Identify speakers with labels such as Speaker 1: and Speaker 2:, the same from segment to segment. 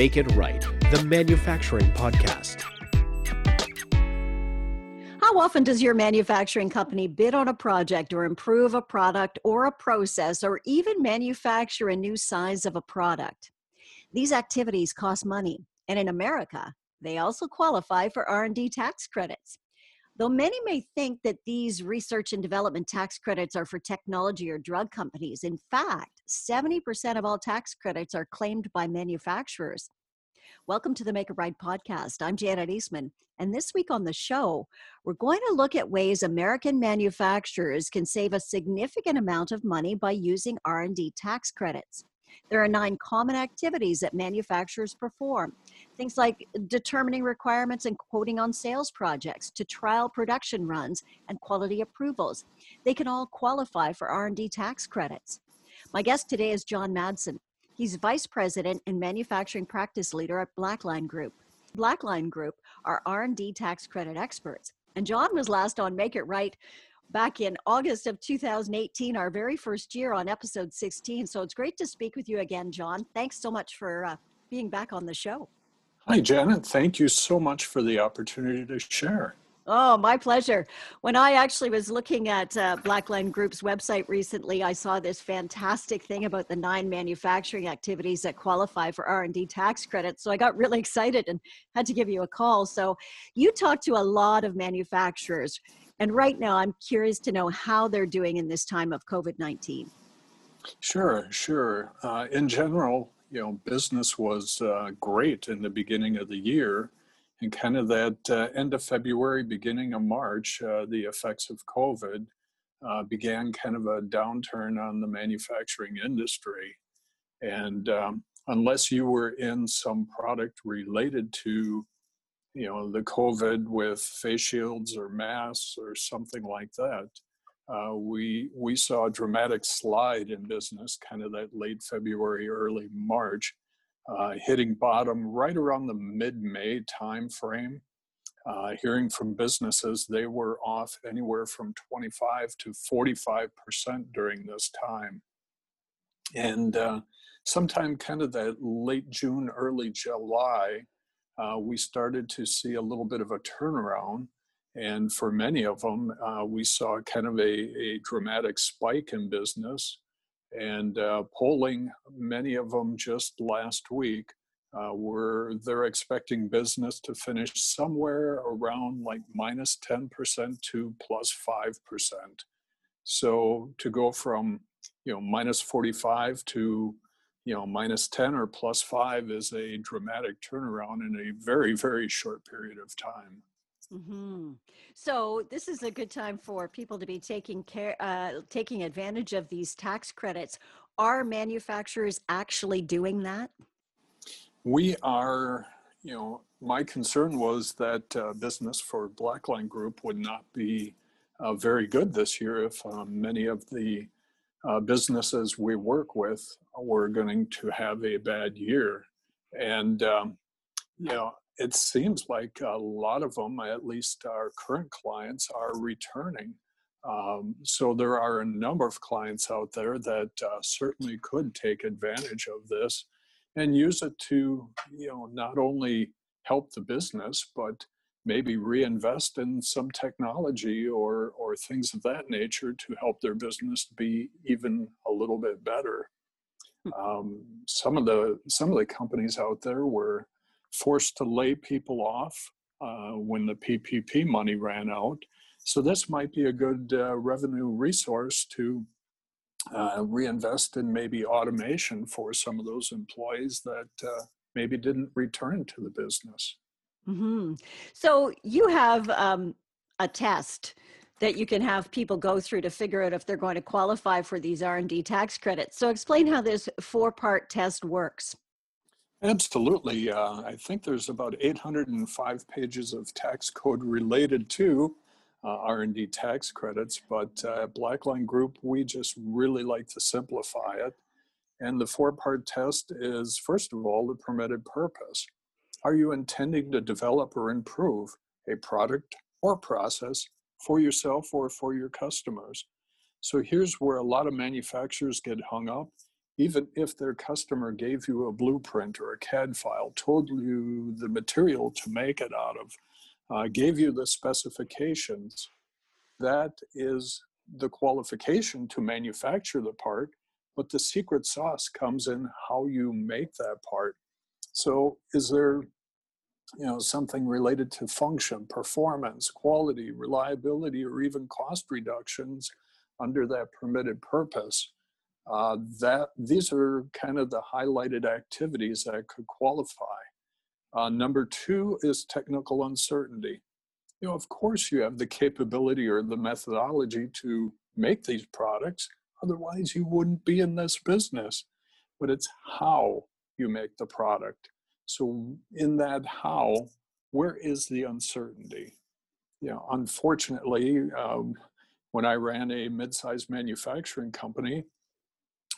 Speaker 1: Make It Right, the manufacturing podcast.
Speaker 2: How often does your manufacturing company bid on a project or improve a product or a process or even manufacture a new size of a product? These activities cost money, and in America, they also qualify for R&D tax credits. Though many may think that these research and development tax credits are for technology or drug companies, in fact, 70% of all tax credits are claimed by manufacturers. Welcome to the Make It Right podcast. I'm Janet Eastman, and this week on the show, we're going to look at ways American manufacturers can save a significant amount of money by using R&D tax credits. There are nine common activities that manufacturers perform. Things like determining requirements and quoting on sales projects to trial production runs and quality approvals. They can all qualify for R&D tax credits. My guest today is John Madsen. He's Vice President and Manufacturing Practice Leader at Blackline Group. Blackline Group are R&D tax credit experts. And John was last on Make It Right back in August of 2018, our very first year on episode 16. So it's great to speak with you again, John. Thanks so much for uh, being back on the show.
Speaker 3: Hi, Janet. Thank you so much for the opportunity to share.
Speaker 2: Oh, my pleasure. When I actually was looking at uh, Blackline Group's website recently, I saw this fantastic thing about the nine manufacturing activities that qualify for R&D tax credits. So I got really excited and had to give you a call. So you talk to a lot of manufacturers. And right now, I'm curious to know how they're doing in this time of COVID 19.
Speaker 3: Sure, sure. Uh, in general, you know, business was uh, great in the beginning of the year. And kind of that uh, end of February, beginning of March, uh, the effects of COVID uh, began kind of a downturn on the manufacturing industry. And um, unless you were in some product related to you know the covid with face shields or masks or something like that uh, we we saw a dramatic slide in business kind of that late february early march uh, hitting bottom right around the mid-may time frame uh, hearing from businesses they were off anywhere from 25 to 45 percent during this time and uh, sometime kind of that late june early july uh, we started to see a little bit of a turnaround. And for many of them, uh, we saw kind of a, a dramatic spike in business. And uh, polling many of them just last week uh, were they're expecting business to finish somewhere around like minus 10% to plus 5%. So to go from you know minus 45 to you know minus 10 or plus 5 is a dramatic turnaround in a very very short period of time
Speaker 2: mm-hmm. so this is a good time for people to be taking care uh, taking advantage of these tax credits are manufacturers actually doing that
Speaker 3: we are you know my concern was that uh, business for blackline group would not be uh, very good this year if um, many of the uh, businesses we work with were going to have a bad year. And, um, you know, it seems like a lot of them, at least our current clients, are returning. Um, so there are a number of clients out there that uh, certainly could take advantage of this and use it to, you know, not only help the business, but maybe reinvest in some technology or or things of that nature to help their business be even a little bit better. Hmm. Um, some of the some of the companies out there were forced to lay people off uh, when the PPP money ran out. So this might be a good uh, revenue resource to uh, reinvest in maybe automation for some of those employees that uh, maybe didn't return to the business.
Speaker 2: Mm-hmm. So you have um, a test that you can have people go through to figure out if they're going to qualify for these R&D tax credits. So explain how this four-part test works.
Speaker 3: Absolutely. Uh, I think there's about 805 pages of tax code related to uh, R&D tax credits, but uh, at Blackline Group, we just really like to simplify it. And the four-part test is, first of all, the permitted purpose. Are you intending to develop or improve a product or process for yourself or for your customers? So here's where a lot of manufacturers get hung up. Even if their customer gave you a blueprint or a CAD file, told you the material to make it out of, uh, gave you the specifications, that is the qualification to manufacture the part, but the secret sauce comes in how you make that part. So, is there you know something related to function performance quality reliability or even cost reductions under that permitted purpose uh, that these are kind of the highlighted activities that could qualify. Uh, number two is technical uncertainty. You know of course you have the capability or the methodology to make these products otherwise you wouldn't be in this business. But it's how you make the product. So, in that how, where is the uncertainty? You know, unfortunately, um, when I ran a mid-sized manufacturing company,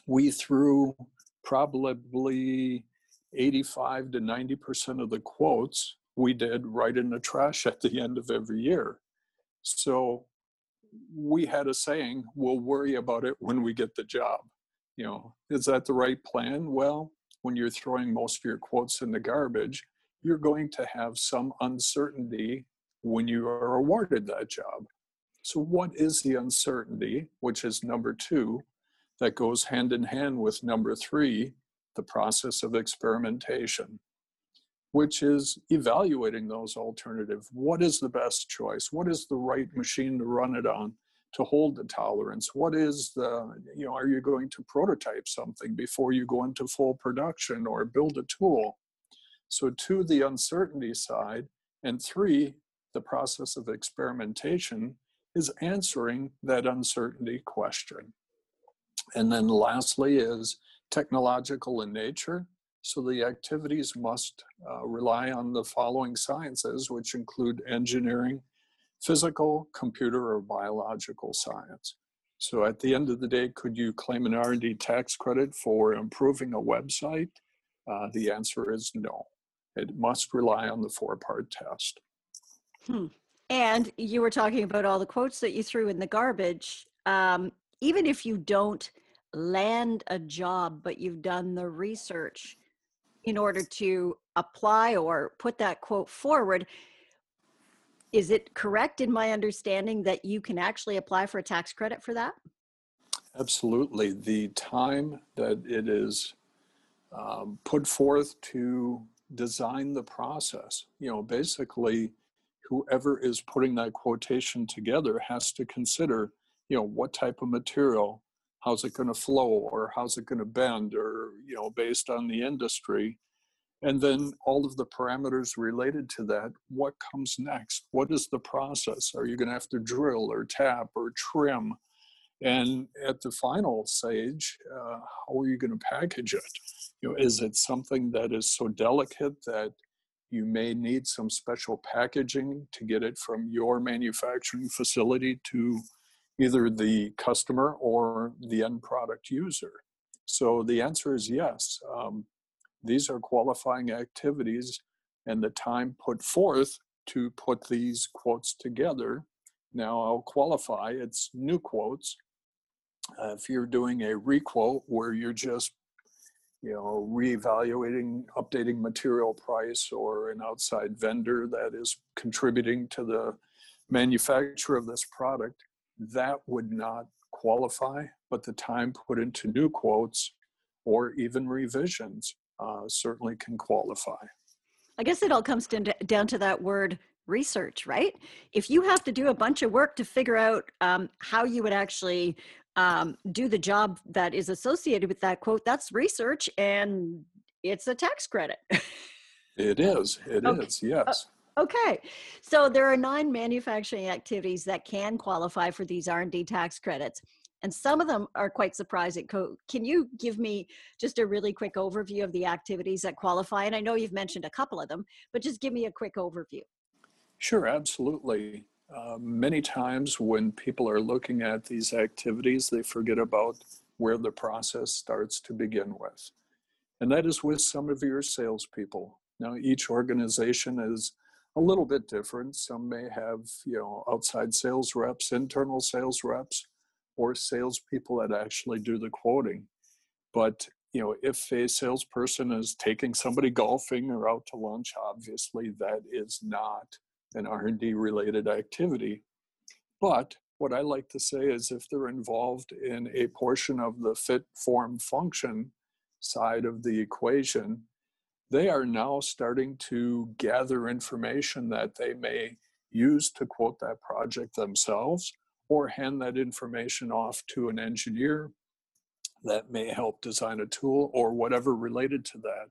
Speaker 3: we threw probably 85 to 90% of the quotes we did right in the trash at the end of every year. So we had a saying, we'll worry about it when we get the job. You know, is that the right plan? Well, when you're throwing most of your quotes in the garbage, you're going to have some uncertainty when you are awarded that job. So, what is the uncertainty, which is number two, that goes hand in hand with number three, the process of experimentation, which is evaluating those alternatives. What is the best choice? What is the right machine to run it on? to hold the tolerance? What is the, you know, are you going to prototype something before you go into full production or build a tool? So, two, the uncertainty side, and three, the process of experimentation is answering that uncertainty question. And then lastly is technological in nature. So the activities must uh, rely on the following sciences, which include engineering, physical, computer, or biological science. So at the end of the day, could you claim an R&D tax credit for improving a website? Uh, the answer is no. It must rely on the four-part test.
Speaker 2: Hmm. And you were talking about all the quotes that you threw in the garbage. Um, even if you don't land a job, but you've done the research in order to apply or put that quote forward, is it correct in my understanding that you can actually apply for a tax credit for that?
Speaker 3: Absolutely. The time that it is um, put forth to design the process, you know, basically, whoever is putting that quotation together has to consider, you know, what type of material, how's it going to flow, or how's it going to bend, or, you know, based on the industry, and then all of the parameters related to that what comes next? What is the process? Are you going to have to drill or tap or trim? And at the final stage uh, how are you going to package it? You know is it something that is so delicate that you may need some special packaging to get it from your manufacturing facility to either the customer or the end product user so the answer is yes um, these are qualifying activities and the time put forth to put these quotes together. Now I'll qualify, it's new quotes. Uh, if you're doing a requote where you're just you know reevaluating updating material price or an outside vendor that is contributing to the manufacture of this product that would not qualify but the time put into new quotes or even revisions uh, certainly can qualify.
Speaker 2: I guess it all comes down to that word research, right? If you have to do a bunch of work to figure out um, how you would actually um, do the job that is associated with that quote, that's research and it's a tax credit.
Speaker 3: it is. It okay. is. Yes.
Speaker 2: Okay. So there are nine manufacturing activities that can qualify for these R&D tax credits and some of them are quite surprising. Can you give me just a really quick overview of the activities that qualify? And I know you've mentioned a couple of them, but just give me a quick overview.
Speaker 3: Sure, absolutely. Uh, many times when people are looking at these activities, they forget about where the process starts to begin with. And that is with some of your salespeople. Now, each organization is a little bit different. Some may have, you know, outside sales reps, internal sales reps or salespeople that actually do the quoting. But you know, if a salesperson is taking somebody golfing or out to lunch, obviously that is not an R&D related activity. But what I like to say is if they're involved in a portion of the fit form function side of the equation, they are now starting to gather information that they may use to quote that project themselves or hand that information off to an engineer that may help design a tool or whatever related to that.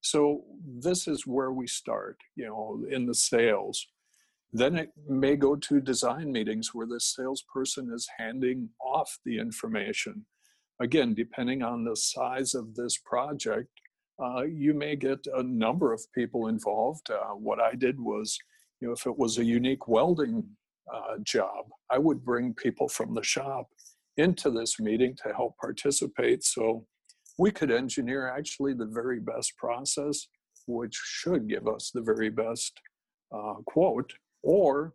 Speaker 3: So this is where we start, you know, in the sales. Then it may go to design meetings where the salesperson is handing off the information. Again, depending on the size of this project, uh, you may get a number of people involved. Uh, what I did was, you know, if it was a unique welding uh, job, I would bring people from the shop into this meeting to help participate. So we could engineer actually the very best process, which should give us the very best uh, quote, or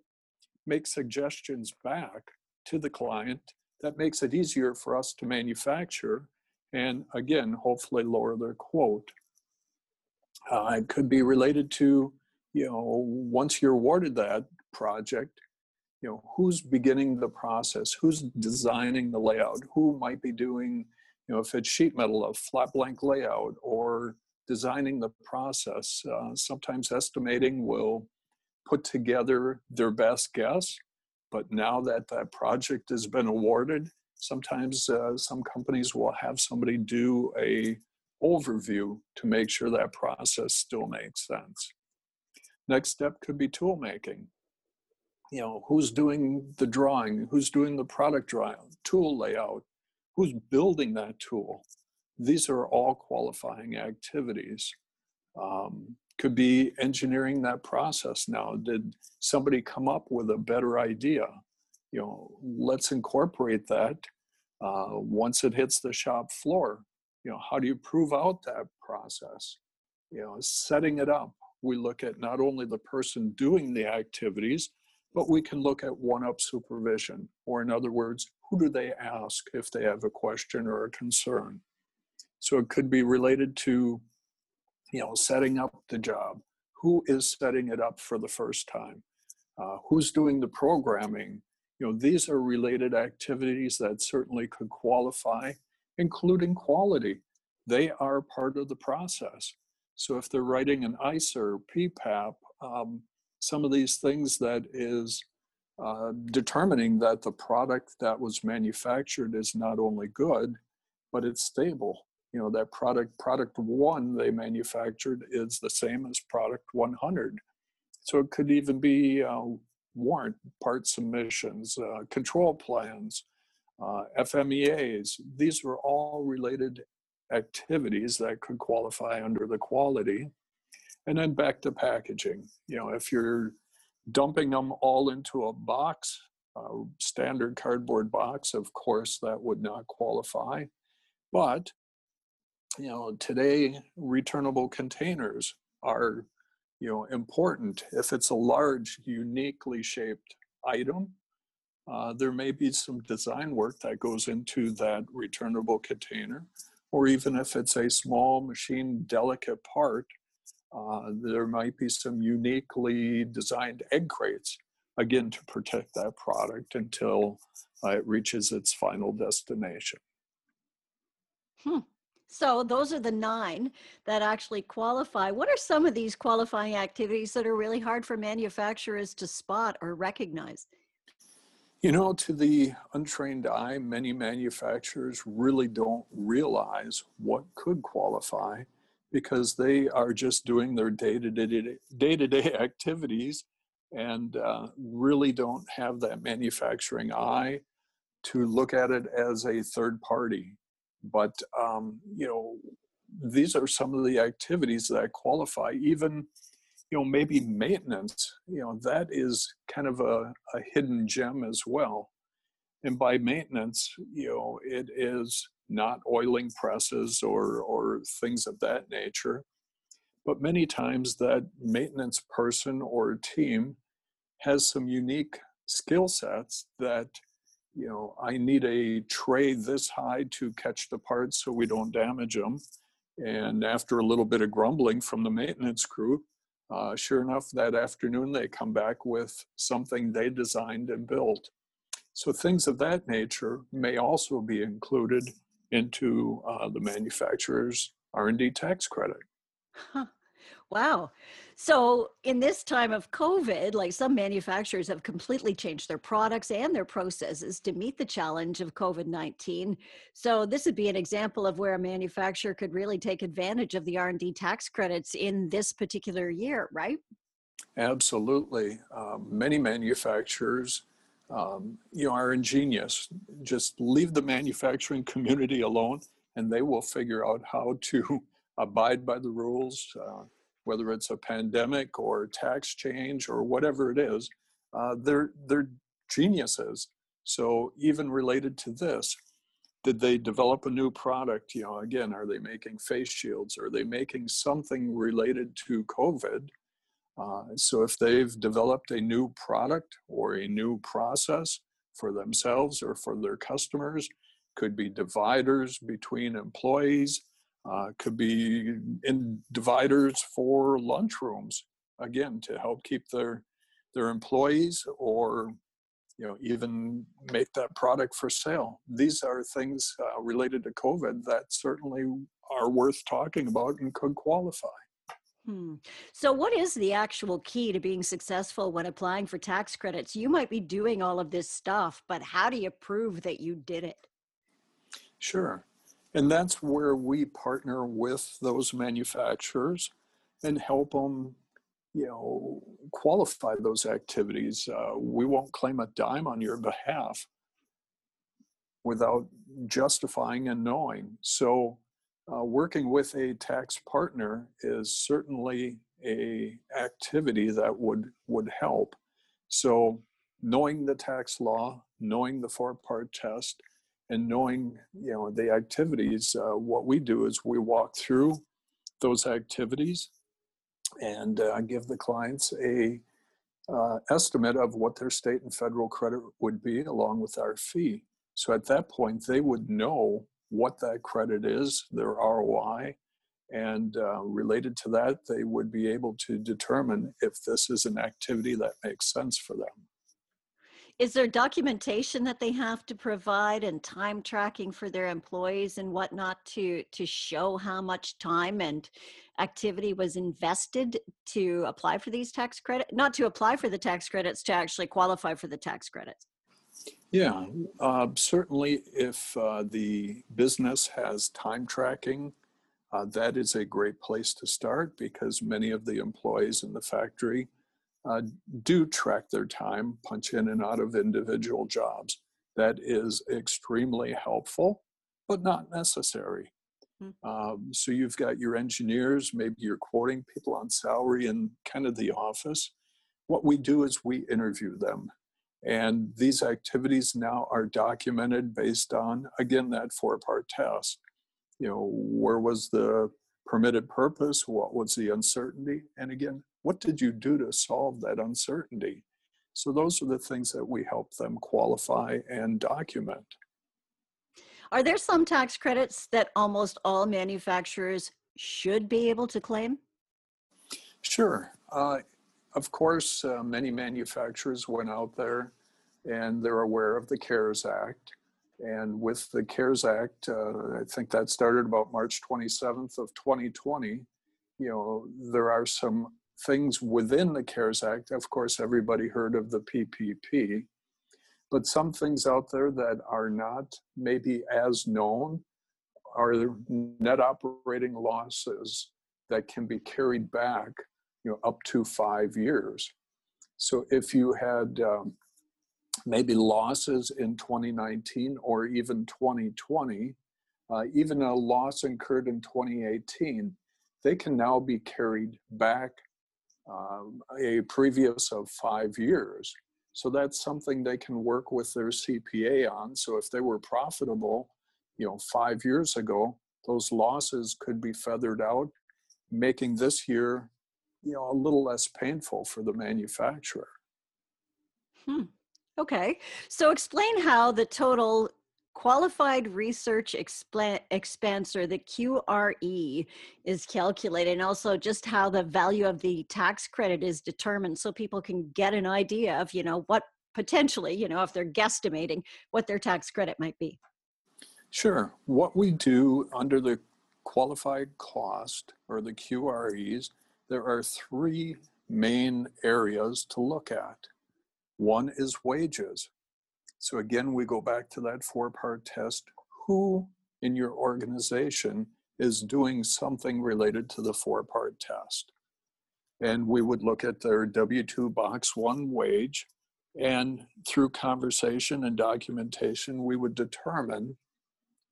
Speaker 3: make suggestions back to the client that makes it easier for us to manufacture and again, hopefully lower their quote. Uh, it could be related to, you know, once you're awarded that project, you know, who's beginning the process, who's designing the layout, who might be doing, you know, if it's sheet metal, a flat blank layout, or designing the process. Uh, sometimes estimating will put together their best guess, but now that that project has been awarded, sometimes uh, some companies will have somebody do a overview to make sure that process still makes sense. Next step could be tool making. You know, who's doing the drawing, who's doing the product drawing, tool layout, who's building that tool. These are all qualifying activities. Um, could be engineering that process now. Did somebody come up with a better idea? You know, let's incorporate that uh, once it hits the shop floor. You know, how do you prove out that process? You know, setting it up. We look at not only the person doing the activities, but we can look at one up supervision, or in other words, who do they ask if they have a question or a concern? So it could be related to, you know, setting up the job. Who is setting it up for the first time? Uh, who's doing the programming? You know, these are related activities that certainly could qualify, including quality. They are part of the process. So if they're writing an ISIR, PPAP, um, some of these things that is uh, determining that the product that was manufactured is not only good, but it's stable. You know, that product, product one they manufactured is the same as product 100. So it could even be uh, warrant part submissions, uh, control plans, uh, FMEAs. These were all related activities that could qualify under the quality. And then back to packaging. You know, if you're dumping them all into a box, a standard cardboard box, of course, that would not qualify. But, you know, today returnable containers are, you know, important. If it's a large, uniquely shaped item, uh, there may be some design work that goes into that returnable container, or even if it's a small machine delicate part, uh, there might be some uniquely designed egg crates, again, to protect that product until uh, it reaches its final destination.
Speaker 2: Hmm. So those are the nine that actually qualify. What are some of these qualifying activities that are really hard for manufacturers to spot or recognize?
Speaker 3: You know, to the untrained eye, many manufacturers really don't realize what could qualify because they are just doing their day-to-day day-to-day activities and uh, really don't have that manufacturing eye to look at it as a third party but um, you know these are some of the activities that qualify even you know maybe maintenance you know that is kind of a, a hidden gem as well and by maintenance you know it is not oiling presses or, or things of that nature. But many times that maintenance person or team has some unique skill sets that you know, I need a tray this high to catch the parts so we don't damage them. And after a little bit of grumbling from the maintenance crew, uh, sure enough, that afternoon they come back with something they designed and built. So things of that nature may also be included into uh, the manufacturer's R&D tax credit.
Speaker 2: Huh. Wow. So, in this time of COVID, like some manufacturers have completely changed their products and their processes to meet the challenge of COVID 19. So, this would be an example of where a manufacturer could really take advantage of the R&D tax credits in this particular year, right?
Speaker 3: Absolutely. Um, many manufacturers, um, you know, are ingenious. Just leave the manufacturing community alone, and they will figure out how to abide by the rules. Uh, whether it's a pandemic or tax change or whatever it is, uh, they're they're geniuses. So even related to this, did they develop a new product? You know, again, are they making face shields? Are they making something related to COVID? Uh, so if they've developed a new product or a new process for themselves or for their customers, could be dividers between employees, uh, could be in dividers for lunchrooms, again, to help keep their their employees or you know even make that product for sale. These are things uh, related to COVID that certainly are worth talking about and could qualify.
Speaker 2: Hmm. So, what is the actual key to being successful when applying for tax credits? You might be doing all of this stuff, but how do you prove that you did it?
Speaker 3: Sure. And that's where we partner with those manufacturers and help them, you know, qualify those activities. Uh, we won't claim a dime on your behalf without justifying and knowing. So, uh, working with a tax partner is certainly a activity that would would help. So, knowing the tax law, knowing the four part test, and knowing you know the activities uh, what we do is we walk through those activities and uh, give the clients a uh, estimate of what their state and federal credit would be along with our fee. So at that point they would know what that credit is their roi and uh, related to that they would be able to determine if this is an activity that makes sense for them
Speaker 2: is there documentation that they have to provide and time tracking for their employees and whatnot to to show how much time and activity was invested to apply for these tax credits? Not to apply for the tax credits, to actually qualify for the tax credits.
Speaker 3: Yeah, uh, certainly. If uh, the business has time tracking, uh, that is a great place to start because many of the employees in the factory uh, do track their time, punch in and out of individual jobs. That is extremely helpful, but not necessary. Mm-hmm. Um, so you've got your engineers, maybe you're quoting people on salary in kind of the office. What we do is we interview them. And these activities now are documented based on, again, that four part test. You know, where was the permitted purpose? What was the uncertainty? And again, what did you do to solve that uncertainty? So, those are the things that we help them qualify and document.
Speaker 2: Are there some tax credits that almost all manufacturers should be able to claim?
Speaker 3: Sure. Uh, of course, uh, many manufacturers went out there and they're aware of the CARES Act. And with the CARES Act, uh, I think that started about March 27th of 2020. You know, there are some things within the CARES Act. Of course, everybody heard of the PPP, but some things out there that are not maybe as known are net operating losses that can be carried back, you know, up to five years. So if you had um, maybe losses in 2019 or even 2020, uh, even a loss incurred in 2018, they can now be carried back um, a previous of five years. So that's something they can work with their CPA on. So if they were profitable, you know, five years ago, those losses could be feathered out, making this year, you know, a little less painful for the manufacturer.
Speaker 2: Hmm. Okay. So explain how the total qualified research expense or the QRE is calculated and also just how the value of the tax credit is determined so people can get an idea of, you know, what potentially, you know, if they're guesstimating what their tax credit might be.
Speaker 3: Sure. What we do under the qualified cost or the QREs, there are three main areas to look at. One is wages. So again, we go back to that four part test. Who in your organization is doing something related to the four part test? And we would look at their W 2 box one wage. And through conversation and documentation, we would determine,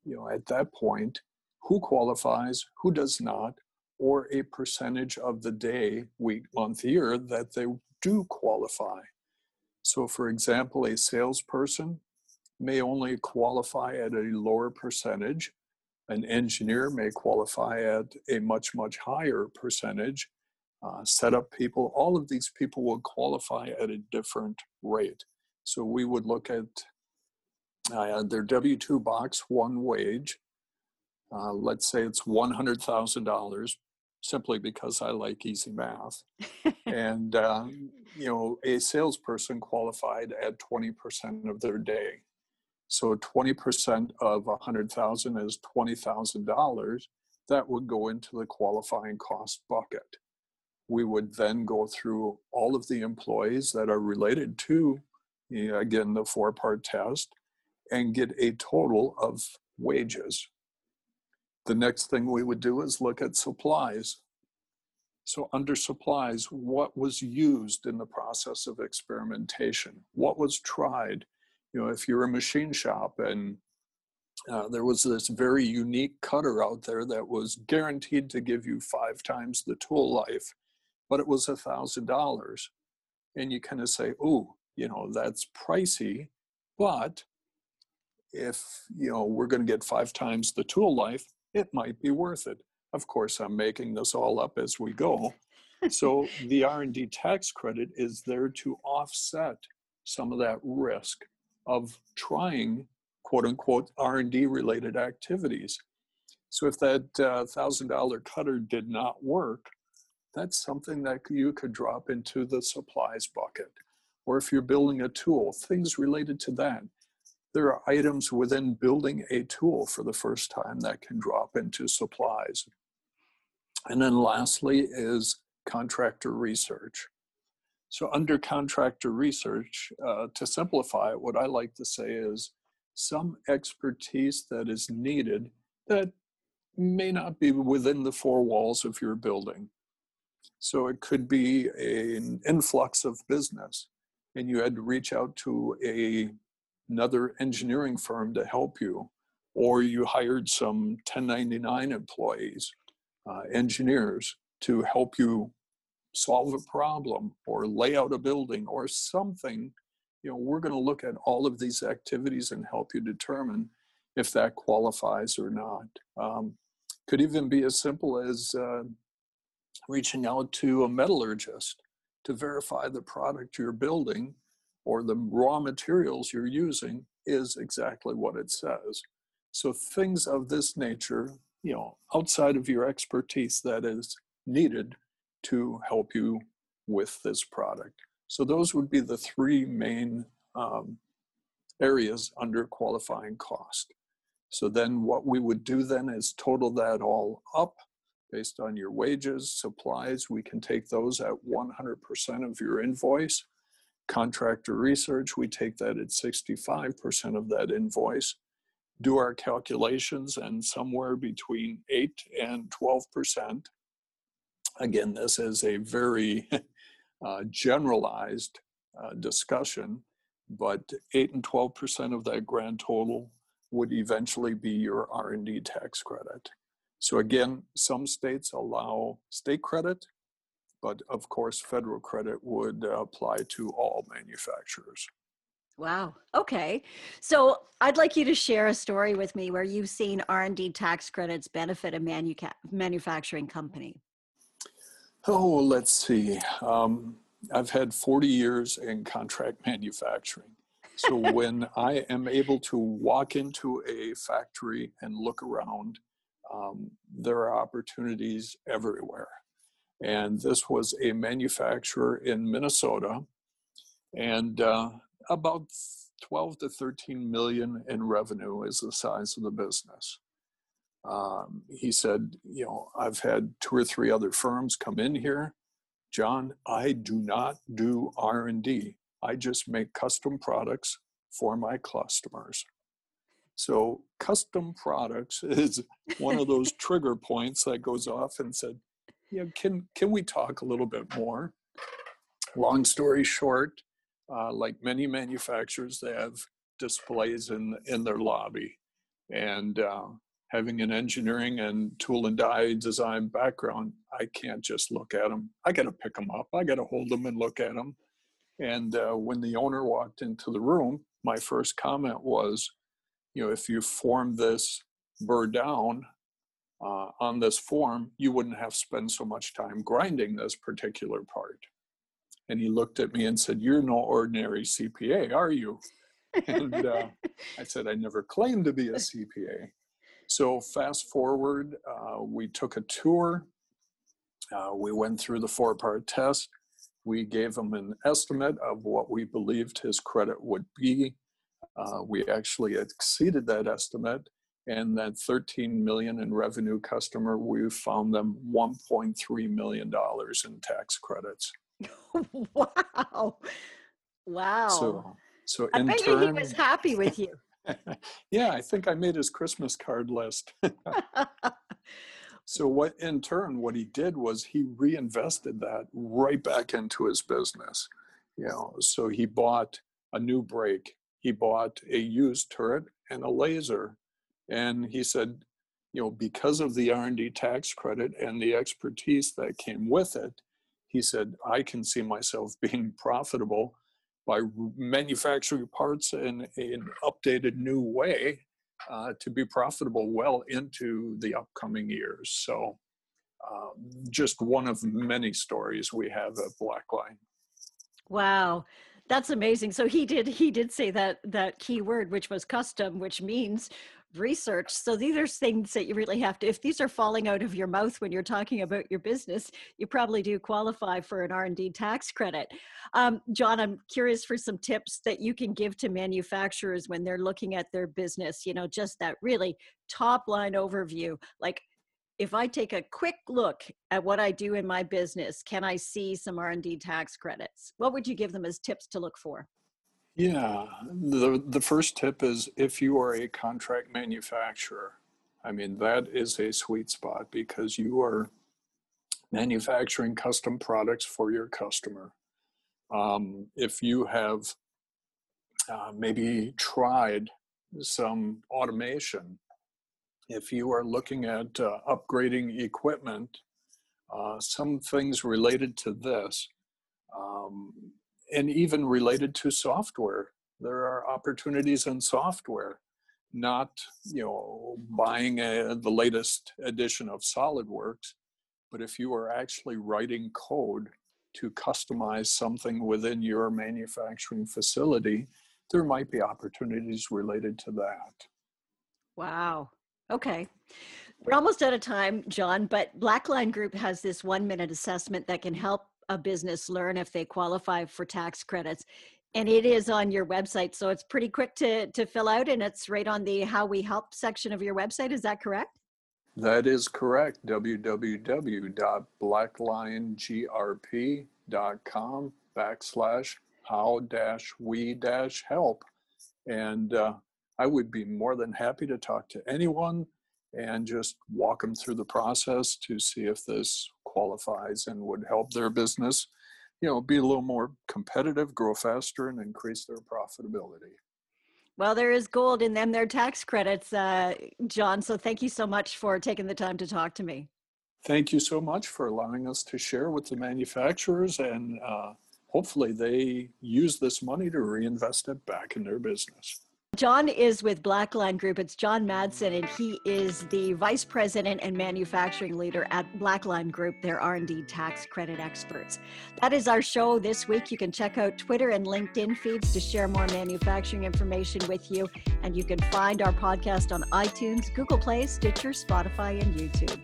Speaker 3: you know, at that point, who qualifies, who does not, or a percentage of the day, week, month, year that they do qualify. So, for example, a salesperson may only qualify at a lower percentage. An engineer may qualify at a much, much higher percentage. Uh, setup people, all of these people will qualify at a different rate. So we would look at uh, their W 2 box one wage. Uh, let's say it's $100,000 simply because I like easy math. and, uh, you know, a salesperson qualified at 20% of their day. So 20% of 100,000 is $20,000. That would go into the qualifying cost bucket. We would then go through all of the employees that are related to, again, the four part test and get a total of wages the next thing we would do is look at supplies. So, under supplies, what was used in the process of experimentation? What was tried? You know, if you're a machine shop and uh, there was this very unique cutter out there that was guaranteed to give you five times the tool life, but it was a thousand dollars. And you kind of say, oh, you know, that's pricey, but if you know we're going to get five times the tool life, it might be worth it. Of course, I'm making this all up as we go. so the R&D tax credit is there to offset some of that risk of trying quote unquote R&D related activities. So if that uh, $1000 cutter did not work, that's something that you could drop into the supplies bucket. Or if you're building a tool, things related to that there are items within building a tool for the first time that can drop into supplies. And then lastly is contractor research. So under contractor research, uh, to simplify it, what I like to say is some expertise that is needed that may not be within the four walls of your building. So it could be a, an influx of business and you had to reach out to a another engineering firm to help you, or you hired some 1099 employees, uh, engineers, to help you solve a problem or lay out a building or something. You know, we're going to look at all of these activities and help you determine if that qualifies or not. Um, could even be as simple as uh, reaching out to a metallurgist to verify the product you're building or the raw materials you're using is exactly what it says. So things of this nature, you know, outside of your expertise that is needed to help you with this product. So those would be the three main um, areas under qualifying cost. So then what we would do then is total that all up based on your wages, supplies. We can take those at 100% of your invoice contractor research, we take that at 65% of that invoice, do our calculations, and somewhere between 8 and 12%. Again, this is a very uh, generalized uh, discussion, but 8 and 12% of that grand total would eventually be your R&D tax credit. So again, some states allow state credit, but of course, federal credit would uh, apply to all manufacturers.
Speaker 2: Wow. Okay. So I'd like you to share a story with me where you've seen R&D tax credits benefit a manu- manufacturing company.
Speaker 3: Oh, let's see. Um, I've had 40 years in contract manufacturing. so when I am able to walk into a factory and look around, um, there are opportunities everywhere. And this was a manufacturer in Minnesota, and uh, about 12 to 13 million in revenue is the size of the business. Um, he said, you know, I've had two or three other firms come in here. John, I do not do R&D. I just make custom products for my customers. So custom products is one of those trigger points that goes off and said, yeah, can can we talk a little bit more? Long story short, uh, like many manufacturers, they have displays in in their lobby, and uh, having an engineering and tool and die design background, I can't just look at them. I got to pick them up. I got to hold them and look at them. And uh, when the owner walked into the room, my first comment was, you know, if you form this burr down uh, on this form, you wouldn't have spent so much time grinding this particular part. And he looked at me and said, You're no ordinary CPA, are you? And uh, I said, I never claimed to be a CPA. So, fast forward, uh, we took a tour. Uh, we went through the four part test. We gave him an estimate of what we believed his credit would be. Uh, we actually exceeded that estimate and that 13 million in revenue customer we found them 1.3 million dollars in tax credits.
Speaker 2: Wow. Wow.
Speaker 3: So so
Speaker 2: i bet
Speaker 3: turn,
Speaker 2: he was happy with you.
Speaker 3: Yeah i think i made his christmas card list. So what in turn what he did was he reinvested that right back into his business you know? So he bought a new brake he bought a used turret and a laser and he said you know because of the r&d tax credit and the expertise that came with it he said i can see myself being profitable by manufacturing parts in an updated new way uh, to be profitable well into the upcoming years. So um, just one of many stories we have at blackline.
Speaker 2: Wow. That's amazing. So he did he did say that that key word which was custom which means research. So these are things that you really have to if these are falling out of your mouth when you're talking about your business you probably do qualify for an r&d tax credit. Um, john i'm curious for some tips that you can give to manufacturers when they're looking at their business you know just that really top line overview. Like if i take a quick look at what i do in my business can i see some r&d tax credits? What would you give them as tips to look for
Speaker 3: yeah, the the first tip is if you are a contract manufacturer, I mean that is a sweet spot because you are manufacturing custom products for your customer. Um, if you have uh, maybe tried some automation, if you are looking at uh, upgrading equipment, uh, some things related to this. Um, and even related to software. There are opportunities in software not you know buying a, the latest edition of solidworks but if you are actually writing code to customize something within your manufacturing facility there might be opportunities related to that.
Speaker 2: Wow. Okay. We're almost out of time john but blackline group has this one minute assessment that can help a business learn if they qualify for tax credits and it is on your website so it's pretty quick to to fill out and it's right on the how we help section of your website is that correct?
Speaker 3: That is correct. www.blacklinegrp.com backslash how dash we dash help. And uh, i would be more than happy to talk to anyone and just walk them through the process to see if this qualifies and would help their business, you know, be a little more competitive, grow faster, and increase their profitability.
Speaker 2: Well, there is gold in them, their tax credits, uh, John. So thank you so much for taking the time to talk to me.
Speaker 3: Thank you so much for allowing us to share with the manufacturers, and uh, hopefully they use this money to reinvest it back in their business.
Speaker 2: John is with Blackline Group. It's John Madsen, and he is the vice president and manufacturing leader at Blackline Group. They're R&D tax credit experts. That is our show this week. You can check out Twitter and LinkedIn feeds to share more manufacturing information with you, and you can find our podcast on iTunes, Google Play, Stitcher, Spotify, and YouTube.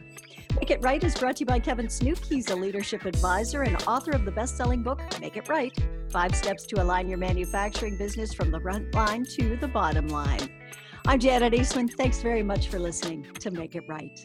Speaker 2: Make It Right is brought to you by Kevin Snook. He's a leadership advisor and author of the best selling book, Make It Right Five Steps to Align Your Manufacturing Business from the Front Line to the Bottom Line. I'm Janet Eastman. Thanks very much for listening to Make It Right.